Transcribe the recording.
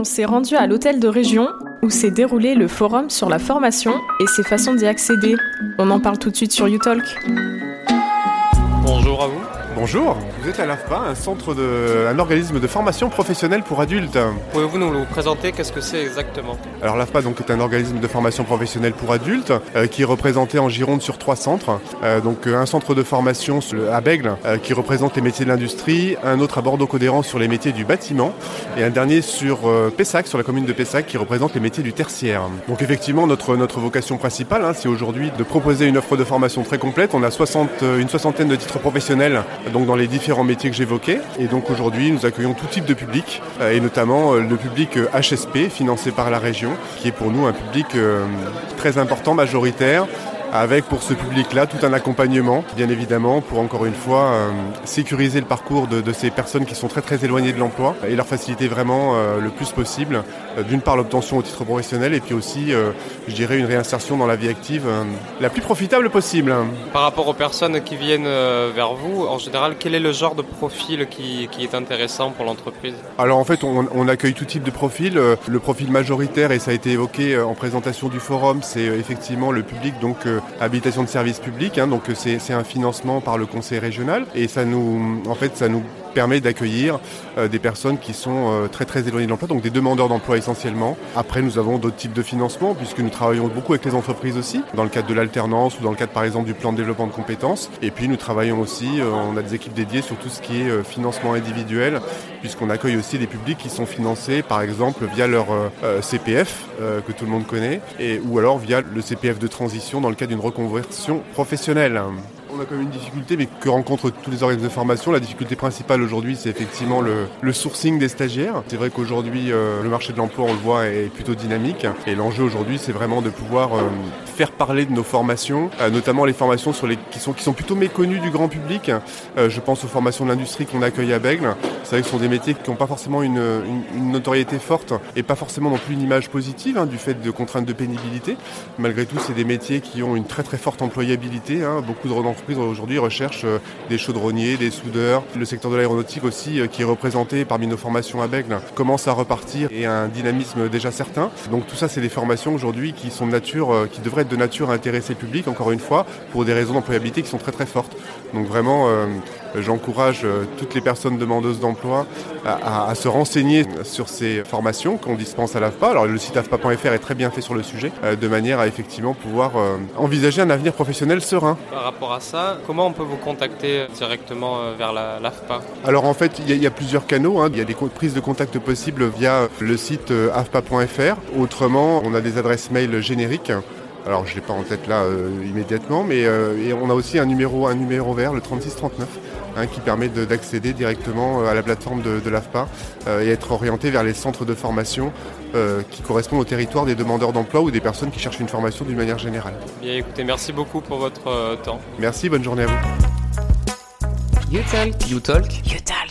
on s'est rendu à l'hôtel de région où s'est déroulé le forum sur la formation et ses façons d'y accéder. On en parle tout de suite sur YouTalk. Bonjour à vous. Bonjour, vous êtes à l'AFPA, un centre de, un organisme de formation professionnelle pour adultes. Pouvez-vous nous le présenter? Qu'est-ce que c'est exactement? Alors l'AFPA donc est un organisme de formation professionnelle pour adultes euh, qui est représenté en Gironde sur trois centres. Euh, donc euh, un centre de formation à Bègle qui représente les métiers de l'industrie, un autre à Bordeaux-Codéran sur les métiers du bâtiment et un dernier sur Pessac, sur la commune de Pessac qui représente les métiers du tertiaire. Donc effectivement notre, notre vocation principale hein, c'est aujourd'hui de proposer une offre de formation très complète. On a 60, une soixantaine de titres professionnels dans les différents métiers que j'évoquais. Et donc aujourd'hui, nous accueillons tout type de public, euh, et notamment euh, le public HSP euh, financé par la région, qui est pour nous un public très important, majoritaire, avec pour ce public-là tout un accompagnement, bien évidemment, pour encore une fois euh, sécuriser le parcours de, ces personnes qui sont très très éloignées de l'emploi et leur faciliter vraiment euh, le plus possible, euh, d'une part l'obtention au titre professionnel et puis aussi, je dirais, une réinsertion dans la vie active la plus profitable possible. Par rapport aux personnes qui viennent vers vous, en général, quel est le genre de profil qui, est intéressant pour l'entreprise? Alors en fait, on, on, accueille tout type de profil. Le profil majoritaire, et ça a été évoqué en présentation du forum, c'est effectivement le public donc habitation de service public. Hein, donc c'est un financement par le conseil régional et ça nous, en fait, ça nous permet d'accueillir euh, des personnes qui sont euh, très très éloignées de l'emploi, donc des demandeurs d'emploi essentiellement. Après, nous avons d'autres types de financement puisque nous travaillons beaucoup avec les entreprises aussi, dans le cadre de l'alternance ou dans le cadre par exemple du plan de développement de compétences. Et puis nous travaillons aussi, euh, on a des équipes dédiées sur tout ce qui est financement individuel, puisqu'on accueille aussi des publics qui sont financés par exemple via leur CPF que tout le monde connaît, ou alors via le CPF de transition dans le cadre d'une reconversion professionnelle. On a quand même une difficulté, mais que rencontrent tous les organismes de formation. La difficulté principale aujourd'hui, c'est effectivement le, sourcing des stagiaires. C'est vrai qu'aujourd'hui, euh, le marché de l'emploi, on le voit, est plutôt dynamique. Et l'enjeu aujourd'hui, c'est vraiment de pouvoir euh, faire parler de nos formations, euh, notamment les formations sur les, qui, sont, qui sont plutôt méconnues du grand public. je pense aux formations de l'industrie qu'on accueille à Bègle. C'est vrai que ce sont des métiers qui n'ont pas forcément une, notoriété forte et pas forcément non plus une image positive hein, du fait de contraintes de pénibilité. Malgré tout, c'est des métiers qui ont une très très forte employabilité. Hein. Beaucoup de aujourd'hui recherchent euh, des chaudronniers, des soudeurs. Le secteur de l'aéronautique aussi, euh, qui est représenté parmi nos formations à Bègle, commence à repartir et a un dynamisme déjà certain. Donc tout ça, c'est des formations aujourd'hui qui sont de nature, euh, qui devraient être de nature à intéresser le public, encore une fois, pour des raisons d'employabilité qui sont très très fortes. Donc vraiment, j'encourage toutes les personnes demandeuses d'emploi à, se renseigner sur ces formations qu'on dispense à l'AFPA. Alors le site afpa.fr est très bien fait sur le sujet, de manière à effectivement pouvoir envisager un avenir professionnel serein. Par rapport à ça, comment on peut vous contacter directement euh, vers l'AFPA? Alors en fait, il y, a plusieurs canaux. Hein. Il y a des prises de contact possibles via le site euh, afpa.fr. Autrement, on a des adresses mail génériques. Alors je ne l'ai pas en tête là euh, immédiatement, mais on a aussi un numéro, un numéro vert, le 3639, hein, qui permet d'accéder directement à la plateforme de, l'AFPA et être orienté vers les centres de formation qui correspondent au territoire des demandeurs d'emploi ou des personnes qui cherchent une formation d'une manière générale. Bien écoutez, merci beaucoup pour votre temps. Merci, bonne journée à vous. You talk. You talk. You talk.